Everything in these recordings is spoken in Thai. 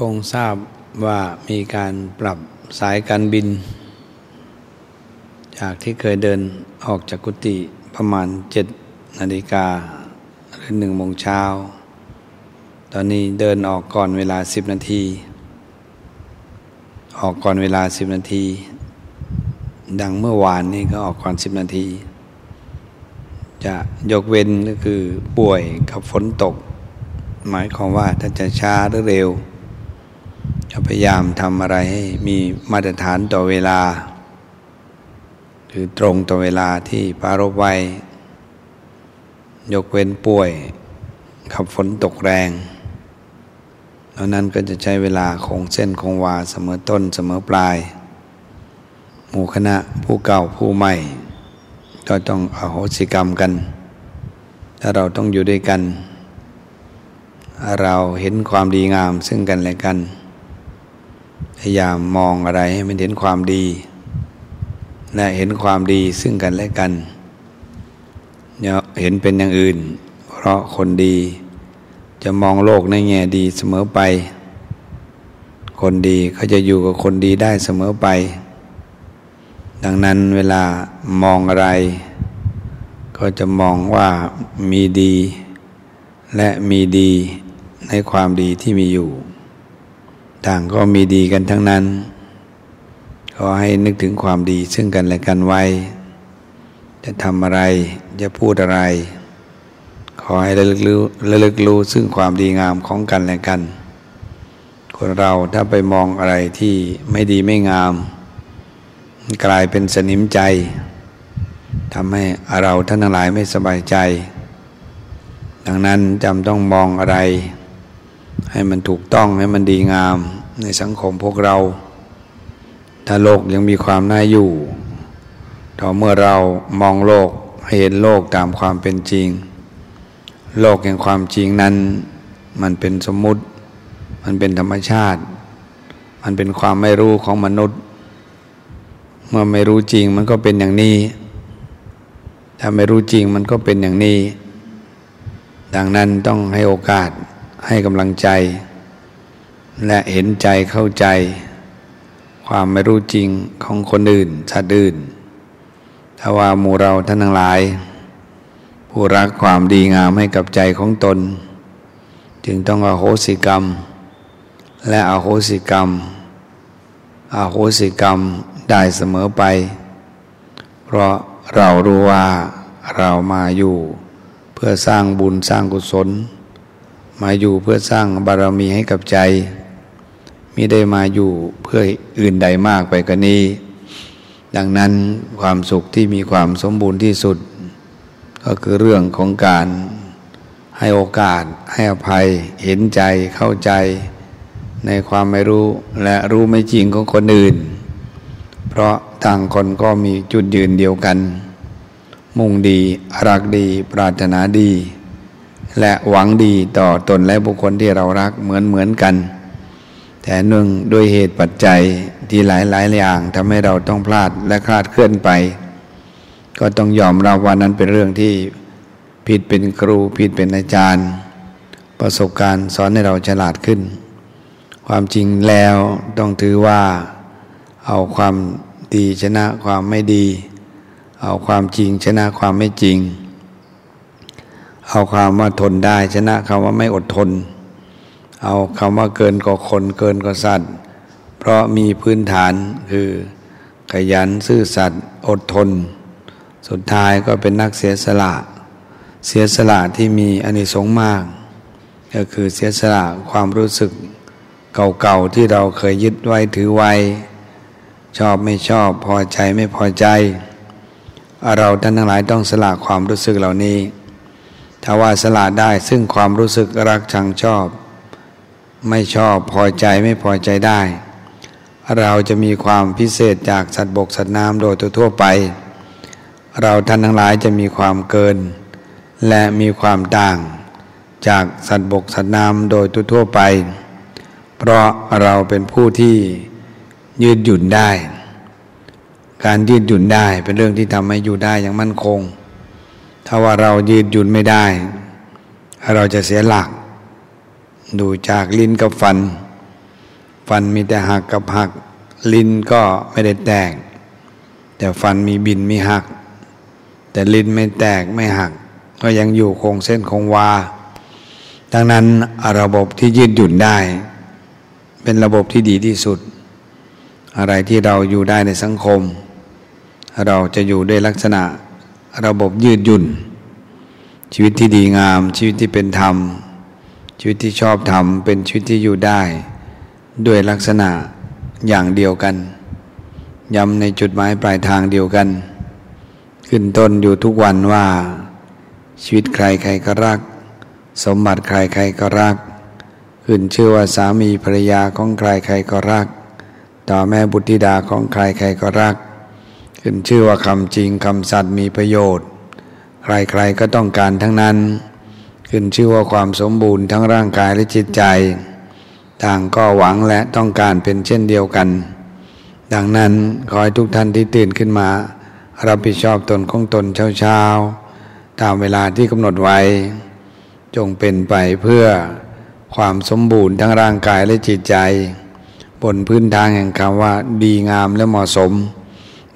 คงทราบว่ามีการปรับสายการบิน จากที่เคยเดินออกจากกุฏิประมาณเจ็ดนาฬิกาหรือหนึ่งโมงเช้า ตอนนี้เดินออกก่อนเวลาสิบนาที ออกก่อนเวลาสิบนาที ดังเมื่อวานนี่ก็ออกก่อนสิบนาที จะยกเว้นก็คือป่วยกับฝนตก หมายความว่าถ้าจะช้าหรือเร็ว จะพยายามทำอะไรให้มีมาตรฐานต่อเวลา หรือตรงต่อเวลาที่ปารบไว้ ยกเว้นป่วยขับฝนตกแรงแล้วนั้นก็จะใช้เวลาคงเส้นคงวาเสมอต้นเสมอปลาย หมู่คณะผู้เก่าผู้ใหม่ ก็ต้องอโหสิกรรมกัน ถ้าเราต้องอยู่ด้วยกัน เราเห็นความดีงามซึ่งกันและกัน ยายามมองอะไรให้มันเห็นความดีและเห็นความดีซึ่งกันและกันอย่าเห็นเป็นอย่างอื่น เพราะคนดี จะมองโลกในแง่ดีเสมอไป คนดีเขาจะอยู่กับคนดีได้เสมอไป ดังนั้นเวลามองอะไร ก็จะมองว่ามีดี และมีดีในความดีที่มีอยู่ ต่างก็มีดีกันทั้งนั้น ขอให้นึกถึงความดีซึ่งกันและกันไว้ จะทำอะไร จะพูดอะไร ขอให้ระลึกรู้ระลึกรู้ซึ่งความดีงามของกันและกัน คนเราถ้าไปมองอะไรที่ไม่ดีไม่งาม กลายเป็นสนิมใจทำให้เราท่านทั้งหลายไม่สบายใจ ดังนั้นจำต้องมองอะไร ให้มันถูกต้องให้มันดีงามในสังคมพวกเรา ถ้าโลกยังมีความน่าอยู่ต่อเมื่อเรามองโลกให้เห็นโลกตามความเป็นจริง โลกแห่งความจริงนั้น มันเป็นสมมุติ มันเป็นธรรมชาติ มันเป็นความไม่รู้ของมนุษย์ เมื่อไม่รู้จริงมันก็เป็นอย่างนี้ ถ้าไม่รู้จริงมันก็เป็นอย่างนี้ ดังนั้นต้องให้โอกาส ให้กำลังใจ และเห็นใจเข้าใจ ความไม่รู้จริงของคนอื่นสัตว์อื่นถ้าว่าหมู่เราท่านทั้งหลาย ผู้รักความดีงามให้กับใจของตน จึงต้องอโหสิกรรม และอโหสิกรรมอโหสิกรรมได้เสมอไป เพราะเรารู้ว่าเรามาอยู่ เพื่อสร้างบุญสร้างกุศล มาอยู่เพื่อสร้างบารมีให้กับใจมิได้มาอยู่เพื่ออื่นใดมากไปกว่านี้ ดังนั้นความสุขที่มีความสมบูรณ์ที่สุด ก็คือเรื่องของการให้โอกาส ให้อภัย เห็นใจเข้าใจ ในความไม่รู้และรู้ไม่จริงของคนอื่น เพราะต่างคนก็มีจุดยืนเดียวกัน มุ่งดีรักดี ปรารถนาดี และหวังดีต่อตนและบุคคลที่เรารักเหมือนเหมือนกันแต่หนึ่งด้วยเหตุปัจจัยที่หลายหลายอย่างทำให้เราต้องพลาดและคลาดเคลื่อนไป ก็ต้องยอมรับว่านั้นเป็นเรื่องที่ผิดเป็นครูผิดเป็นอาจารย์ ประสบการณ์สอนให้เราฉลาดขึ้น ความจริงแล้วต้องถือว่า เอาความดีชนะความไม่ดี เอาความจริงชนะความไม่จริง เอาคำว่าทนได้ ชนะคำว่าไม่อดทน เอาคำว่าเกินกว่าคนเกินกว่าสัตว์ เพราะมีพื้นฐานคือขยันซื่อสัตย์อดทน สุดท้ายก็เป็นนักเสียสละ เสียสละที่มีอนิสงส์มาก ก็คือเสียสละความรู้สึกเก่าๆที่เราเคยยึดไว้ถือไว้ ชอบไม่ชอบพอใจไม่พอใจ เราท่านทั้งหลายต้องสละความรู้สึกเหล่านี้ ถ้าว่าสละได้ซึ่งความรู้สึกรักชังชอบ ไม่ชอบพอใจไม่พอใจได้ เราจะมีความพิเศษจากสัตว์บกสัตว์น้ำโดยทั่วไป เราท่านทั้งหลายจะมีความเกิน และมีความต่างจากสัตว์บกสัตว์น้ำโดยทั่วไป เพราะเราเป็นผู้ที่ยืดหยุ่นได้ การยืดหยุ่นได้เป็นเรื่องที่ทำให้อยู่ได้อย่างมั่นคง ถ้าว่าเรายืดหยุ่นไม่ได้ เราจะเสียหลัก ดูจากลิ้นกับฟัน ฟันมีแต่หักกับหัก ลิ้นก็ไม่ได้แตก แต่ฟันมีบินมีหัก แต่ลิ้นไม่แตกไม่หัก ก็ยังอยู่คงเส้นคงวา ดังนั้นระบบที่ยืดหยุ่นได้ เป็นระบบที่ดีที่สุด อะไรที่เราอยู่ได้ในสังคม เราจะอยู่ด้วยลักษณะ ระบบยืดหยุ่น ชีวิตที่ดีงาม ชีวิตที่เป็นธรรม ชีวิตที่ชอบธรรม เป็นชีวิตที่อยู่ได้ ด้วยลักษณะอย่างเดียวกันย้ำในจุดหมายปลายทางเดียวกัน ขึ้นต้นอยู่ทุกวันว่า ชีวิตใครใครก็รัก สมบัติใครใครก็รัก ขึ้นชื่อว่าสามีภรรยาของใครใครก็รัก ต่อแม่บุตรธิดาของใครใครก็รัก ขึ้นชื่อว่าคำจริงคำสัตย์มีประโยชน์ ใครๆก็ต้องการทั้งนั้น ขึ้นชื่อว่าความสมบูรณ์ทั้งร่างกายและจิตใจ ต่างก็หวังและต้องการเป็นเช่นเดียวกัน ดังนั้นขอให้ทุกท่านที่ตื่นขึ้นมา รับผิดชอบตนของตนเช้าๆ ตามเวลาที่กำหนดไว้ จงเป็นไปเพื่อความสมบูรณ์ทั้งร่างกายและจิตใจ บนพื้นทางแห่งคำว่าดีงามและเหมาะสม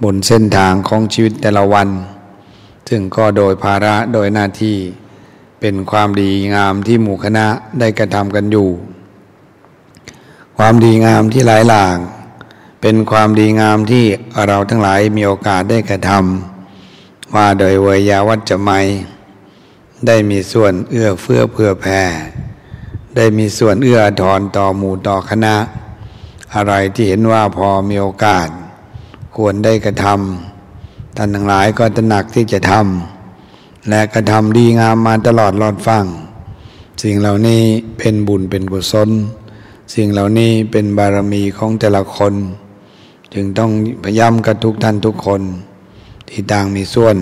บนเส้นทางของชีวิตแต่ละวัน ซึ่งก็โดยภาระโดยหน้าที่เป็นความดีงามที่หมู่คณะได้กระทำกันอยู่ ความดีงามที่หลายหลากเป็นความดีงามที่เราทั้งหลายมีโอกาสได้กระทำว่าโดยเวยาวัจจะไมได้มีส่วนเอื้อเฟื้อเผื่อแผ่ได้มีส่วนเอื้อถอนต่อหมู่ต่อคณะ อะไรที่เห็นว่าพอมีโอกาส ควรได้กระทำท่านทั้งหลายก็ตระหนักที่จะทำและกระทำดีงามมาตลอดรอดฟังสิ่งเหล่านี้เป็นบุญเป็นกุศลสิ่งเหล่านี้เป็นบารมีของแต่ละคน จึงต้องพยายามกับทุกท่านทุกคน ที่ต่างมีส่วน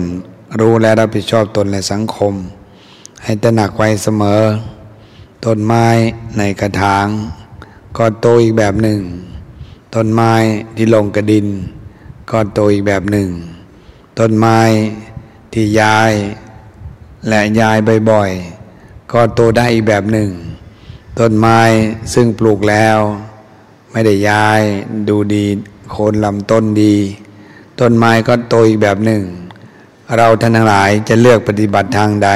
รู้และรับผิดชอบตนและสังคม ให้ตระหนักไว้เสมอ ต้นไม้ในกระถาง ก็โตอีกแบบหนึ่ง ต้นไม้ที่ลงกระดิน ก็โตอีกแบบหนึ่ง ต้นไม้ที่ย้าย และย้ายบ่อยๆ ก็โตได้อีกแบบหนึ่ง ต้นไม้ซึ่งปลูกแล้ว ไม่ได้ย้ายดูดีโคนลำต้นดี ต้นไม้ก็โตอีกแบบหนึ่ง เราท่านทั้งหลายจะเลือกปฏิบัติทางใด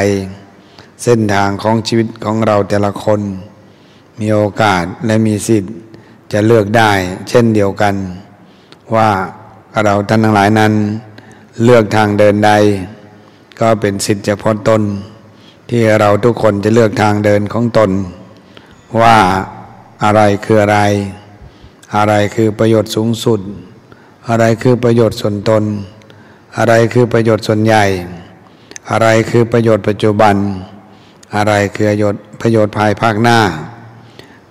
เส้นทางของชีวิตของเราแต่ละคน มีโอกาสและมีสิทธิ์จะเลือกได้เช่นเดียวกัน ว่า เราท่านทั้งหลายนั้น เลือกทางเดินใด ก็เป็นสิทธิ์เฉพาะตนที่เราทุกคนจะเลือกทางเดินของตน ว่าอะไรคืออะไร อะไรคือประโยชน์สูงสุด อะไรคือประโยชน์ส่วนตน อะไรคือประโยชน์ส่วนใหญ่ อะไรคือประโยชน์ปัจจุบัน อะไรคือประโยชน์ประโยชน์ภายภาคหน้า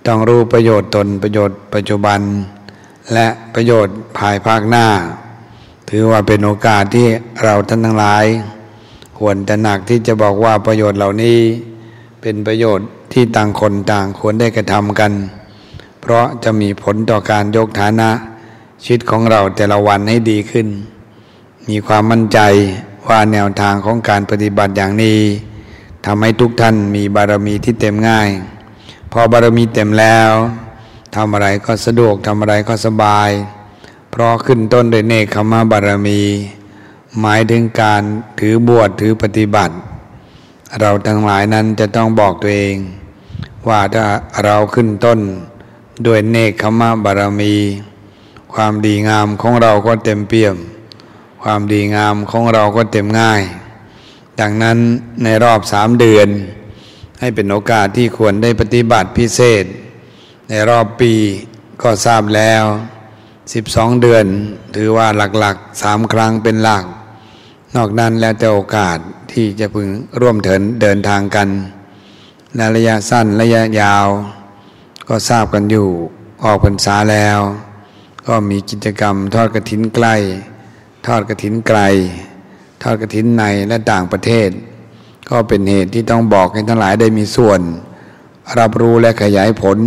ต้องรู้ประโยชน์ตนประโยชน์ปัจจุบัน และประโยชน์ภายภาคหน้า ถือว่าเป็นโอกาสที่เราท่านทั้งหลาย ควรจะหนักที่จะบอกว่าประโยชน์เหล่านี้ เป็นประโยชน์ที่ต่างคนต่างควรได้กระทำกัน เพราะจะมีผลต่อการยกฐานะ ชีวิตของเราแต่ละวันให้ดีขึ้น มีความมั่นใจว่าแนวทางของการปฏิบัติอย่างนี้ทำให้ทุกท่านมีบารมีที่เต็มง่าย พอบารมีเต็มแล้ว ทำอะไรก็สะดวกทำอะไรก็สบาย เพราะขึ้นต้นด้วยเนคขมาบารมี หมายถึงการถือบวชถือปฏิบัติ เราทั้งหลายนั้นจะต้องบอกตัวเอง ว่าถ้าเราขึ้นต้นด้วยเนคขมาบารมี ความดีงามของเราก็เต็มเปี่ยม ความดีงามของเราก็เต็มง่าย ดังนั้นในรอบสามเดือน ให้เป็นโอกาสที่ควรได้ปฏิบัติพิเศษ ในรอบปีก็ทราบแล้วสิบสองเดือน ถือว่าหลักๆสามครั้งเป็นหลัก นอกนั้นแล้วแต่โอกาสที่จะพึงร่วมเถินเดินทางกันในระยะสั้นระยะยาว ก็ทราบกันอยู่ออกพรรษาแล้ว ก็มีกิจกรรมทอดกระถินใกล้ ทอดกระถินไกล ทอดกระถินในและต่างประเทศ ก็เป็นเหตุที่ต้องบอกให้ทั้งหลายได้มีส่วน รับรู้และขยายผล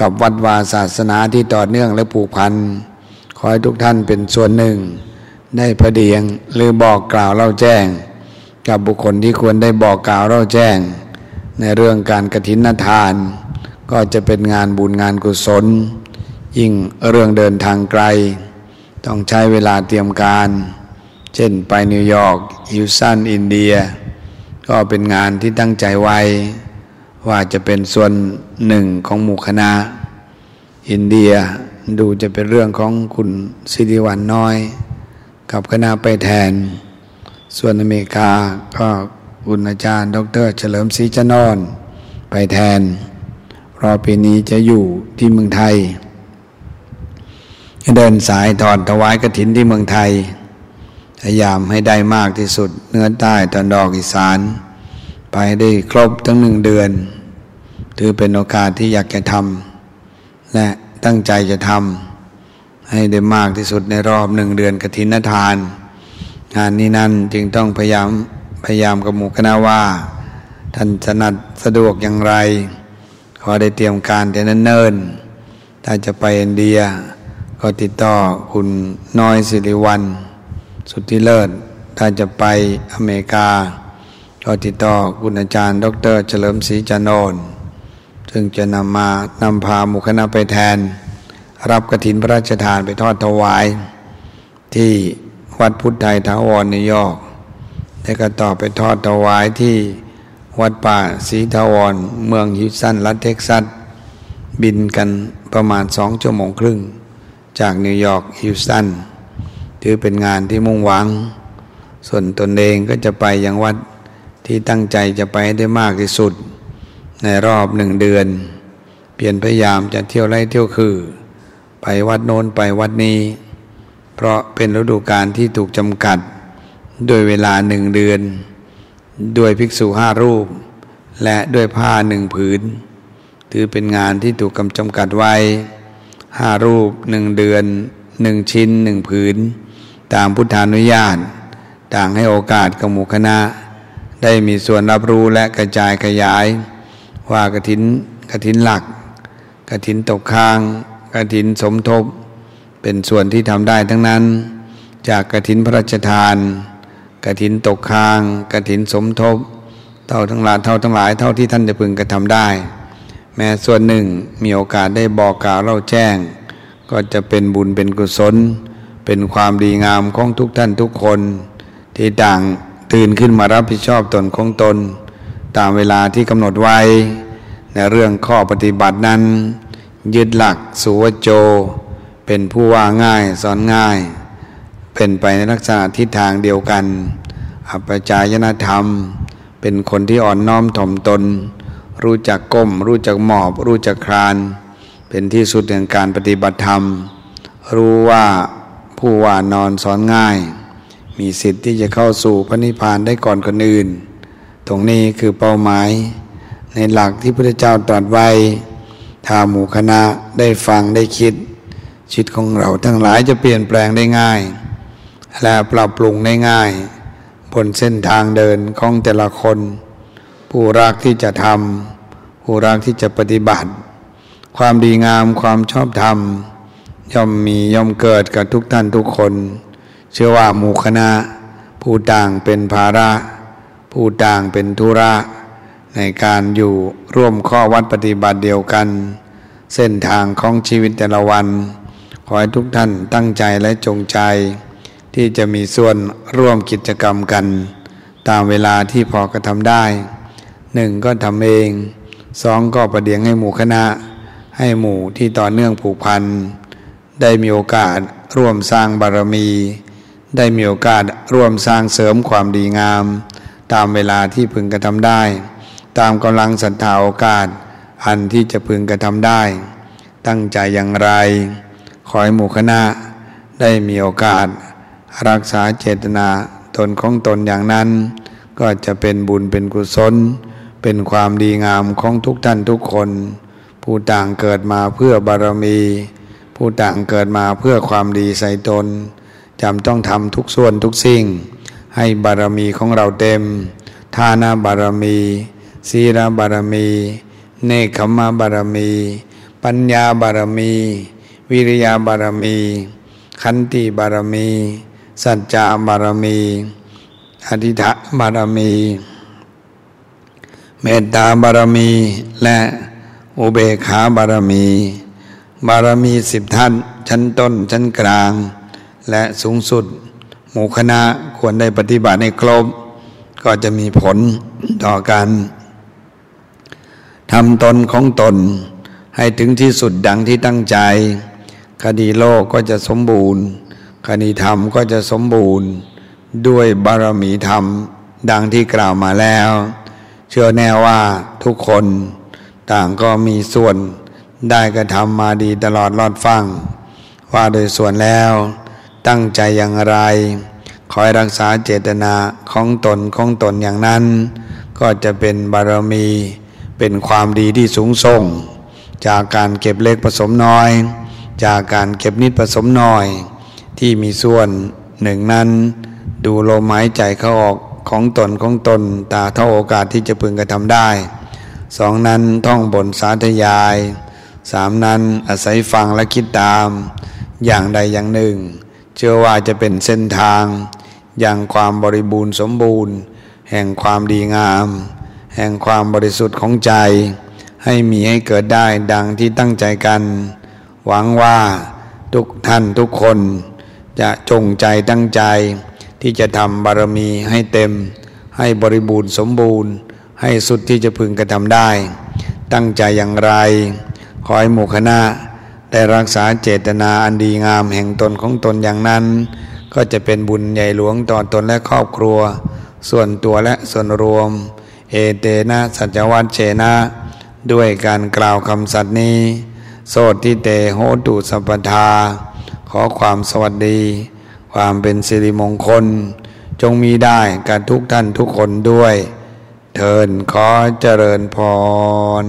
กับวัดวาศาสนาที่ต่อเนื่องและผูกพัน ขอให้ทุกท่านเป็นส่วนหนึ่ง ได้เผดียงหรือบอกกล่าวเล่าแจ้ง กับบุคคลที่ควรได้บอกกล่าวเล่าแจ้ง ในเรื่องการกระถินทาน ก็จะเป็นงานบุญงานกุศล ยิ่งเรื่องเดินทางไกล ต้องใช้เวลาเตรียมการ เช่นไปนิวยอร์กฮิวสตันอินเดีย ก็เป็นงานที่ตั้งใจไว้ ว่าจะเป็นส่วนหนึ่งของหมู่คณะ อินเดียดูจะเป็นเรื่องของคุณสิริวันน้อย กับคณะไปแทน ส่วนอเมริกาก็คุณอาจารย์ ดร เฉลิมศรีจนอนไปแทน รอปีนี้จะอยู่ที่เมืองไทย เดินสายถอดถวายกระถินที่เมืองไทยพยายามให้ได้มากที่สุดเนื้อใต้ตอนดอกอีสาน ไปได้ครบทั้งหนึ่งเดือน ถือเป็นโอกาสที่อยากจะทำและตั้งใจจะทำให้ได้มากที่สุดในรอบหนึ่งเดือนกฐินทาน งานนี้นั้นจึงต้องพยายามพยายามกับหมู่คณะว่า ท่านถนัดสะดวกอย่างไร ขอได้เตรียมการแต่นั้นเนิ่นถ้าจะไปอินเดีย ก็ติดต่อคุณน้อยสิริวัน สุที่เลิศ ถ้าจะไปอเมริกา ก็ติดต่อคุณอาจารย์ ดร เฉลิมศรีจันโนซึ่งจะนำมานำพาหมู่คณะไปแทน รับกระถินพระราชทานไปทอดถวาย ที่วัดพุทธไทยถาวรนิวยอร์กแล้วก็ต่อไปทอดถวายที่วัดป่าศรีถาวร เมืองฮิวสตันรัฐเท็กซัส บินกันประมาณสองชั่วโมงครึ่ง จากนิวยอร์กฮิวสันถือเป็นงานที่มุ่งหวัง ส่วนตนเองก็จะไปยังวัด ที่ตั้งใจจะไปได้มากที่สุด ในรอบหนึ่งเดือน เปลี่ยนพยายามจะเที่ยวไล่เที่ยวคือ ไปวัดโน้นไปวัดนี้ เพราะเป็นฤดูกาลที่ถูกจำกัด ด้วยเวลาหนึ่งเดือน ด้วยภิกษุห้ารูป และด้วยผ้าหนึ่งผืน ถือเป็นงานที่ถูกกำจำกัดไว้ห้ารูปหนึ่งเดือนหนึ่งชิ้นหนึ่งผืน ตามพุทธานุญาต ต่างให้โอกาสกับหมู่คณะ ได้มีส่วนรับรู้และกระจายขยาย ว่ากระถินกระถินหลักกระถินตกค้างกระถินสมทบ เป็นส่วนที่ทำได้ทั้งนั้น จากกระถินพระราชทานกระถินตกค้างกระถินสมทบ เท่าทั้งหลายเท่าทั้งหลายเท่าที่ท่านจะพึงกระทำได้ แม้ส่วนหนึ่งมีโอกาสได้บอกกล่าวเล่าแจ้ง ก็จะเป็นบุญเป็นกุศล เป็นความดีงามของทุกท่านทุกคน ที่ต่าง ตื่นขึ้นมารับผิดชอบตนของตน ตามเวลาที่กำหนดไว้ ในเรื่องข้อปฏิบัตินั้น ยึดหลักสุวโจ เป็นผู้ว่าง่ายสอนง่าย เป็นไปในลักษณะทิศทางเดียวกัน อัปจายนธรรม เป็นคนที่อ่อนน้อมถ่อมตน รู้จักก้ม รู้จักหมอบ รู้จักคราน เป็นที่สุดแห่งการปฏิบัติธรรม รู้ว่าผู้ว่านอนสอนง่าย มีสิทธิ์ที่จะเข้าสู่พระนิพพานได้ก่อนคนอื่น ตรงนี้คือเป้าหมาย ในหลักที่พระเจ้าตรัสไว้ถ้าหมู่คณะได้ฟังได้คิดชีวิตของเราทั้งหลายจะเปลี่ยนแปลงได้ง่าย และปรับปรุงได้ง่าย บนเส้นทางเดินของแต่ละคน ผู้รักที่จะทำผู้รักที่จะปฏิบัติ ความดีงามความชอบธรรม ย่อมมีย่อมเกิดกับทุกท่านทุกคน เชื่อว่าหมู่คณะผู้ต่างเป็นภาระ ผู้ต่างเป็นธุระ ในการอยู่ร่วมข้อวัดปฏิบัติเดียวกัน เส้นทางของชีวิตแต่ละวัน ขอให้ทุกท่านตั้งใจและจงใจ ที่จะมีส่วนร่วมกิจกรรมกัน ตามเวลาที่พอกระทำได้หนึ่งก็ทำเองสองก็ประเดียงให้หมู่คณะ ให้หมู่ที่ต่อเนื่องผูกพัน ได้มีโอกาสร่วมสร้างบารมี ได้มีโอกาสร่วมสร้างเสริมความดีงาม ตามเวลาที่พึงกระทำได้ ตามกำลังศรัทธาโอกาส อันที่จะพึงกระทำได้ ตั้งใจอย่างไร ขอให้หมู่คณะได้มีโอกาส รักษาเจตนาตนของตนอย่างนั้น ก็จะเป็นบุญเป็นกุศล เป็นความดีงามของทุกท่านทุกคน ผู้ต่างเกิดมาเพื่อบารมี ผู้ต่างเกิดมาเพื่อความดีใส่ตน จำต้องทำทุกส่วนทุกสิ่ง ให้บารมีของเราเต็ม ทานาบารมี ศีลบารมี เนคขมาบารมี ปัญญาบารมี วิริยาบารมี ขันติบารมี สัจจะบารมี อธิฐะบารมี เมตตาบารมี และอุเบขาบารมี บารมีสิบท่านชั้นต้นชั้นกลาง และสูงสุด หมู่คณะควรได้ปฏิบัติในครบ ก็จะมีผลต่อการทำตนของตน ให้ถึงที่สุดดังที่ตั้งใจ คดีโลกก็จะสมบูรณ์ คดีธรรมก็จะสมบูรณ์ ด้วยบารมีธรรมดังที่กล่าวมาแล้ว เชื่อแน่ว่าทุกคนต่างก็มีส่วนได้กระทำมาดีตลอดรอดฟัง ว่าโดยส่วนแล้ว ตั้งใจอย่างไร คอยรักษาเจตนาของตนของตนอย่างนั้น ก็จะเป็นบารมีเป็นความดีที่สูงส่ง จากการเก็บเล็กผสมน้อย จากการเก็บนิดผสมน้อย ที่มีส่วนหนึ่งนั้น ดูลมหายใจเข้าออกของตนของตนตาเท่าโอกาสที่จะพึงกระทำได้สองนั้นท่องบนสาธยายสามนั้นอาศัยฟังและคิดตาม อย่างใดอย่างหนึ่ง เชื่อว่าจะเป็นเส้นทางอย่างความบริบูรณ์สมบูรณ์ แห่งความดีงาม แห่งความบริสุทธิ์ของใจ ให้มีให้เกิดได้ดังที่ตั้งใจกัน หวังว่าทุกท่านทุกคน จะจงใจตั้งใจ ที่จะทำบารมีให้เต็ม ให้บริบูรณ์สมบูรณ์ ให้สุดที่จะพึงกระทำได้ ตั้งใจอย่างไร ขอให้หมู่คณะ ได้รักษาเจตนาอันดีงามแห่งตนของตนอย่างนั้น ก็จะเป็นบุญใหญ่หลวงต่อตนและครอบครัว ส่วนตัวและส่วนรวม เอเตนะสัจวัตเชนะ ด้วยการกล่าวคำสัตย์นี้ โสติเตโหตุสัพทา ขอความสวัสดี ความเป็นสิริมงคล จงมีได้กับทุกท่านทุกคนด้วย เทินขอเจริญพร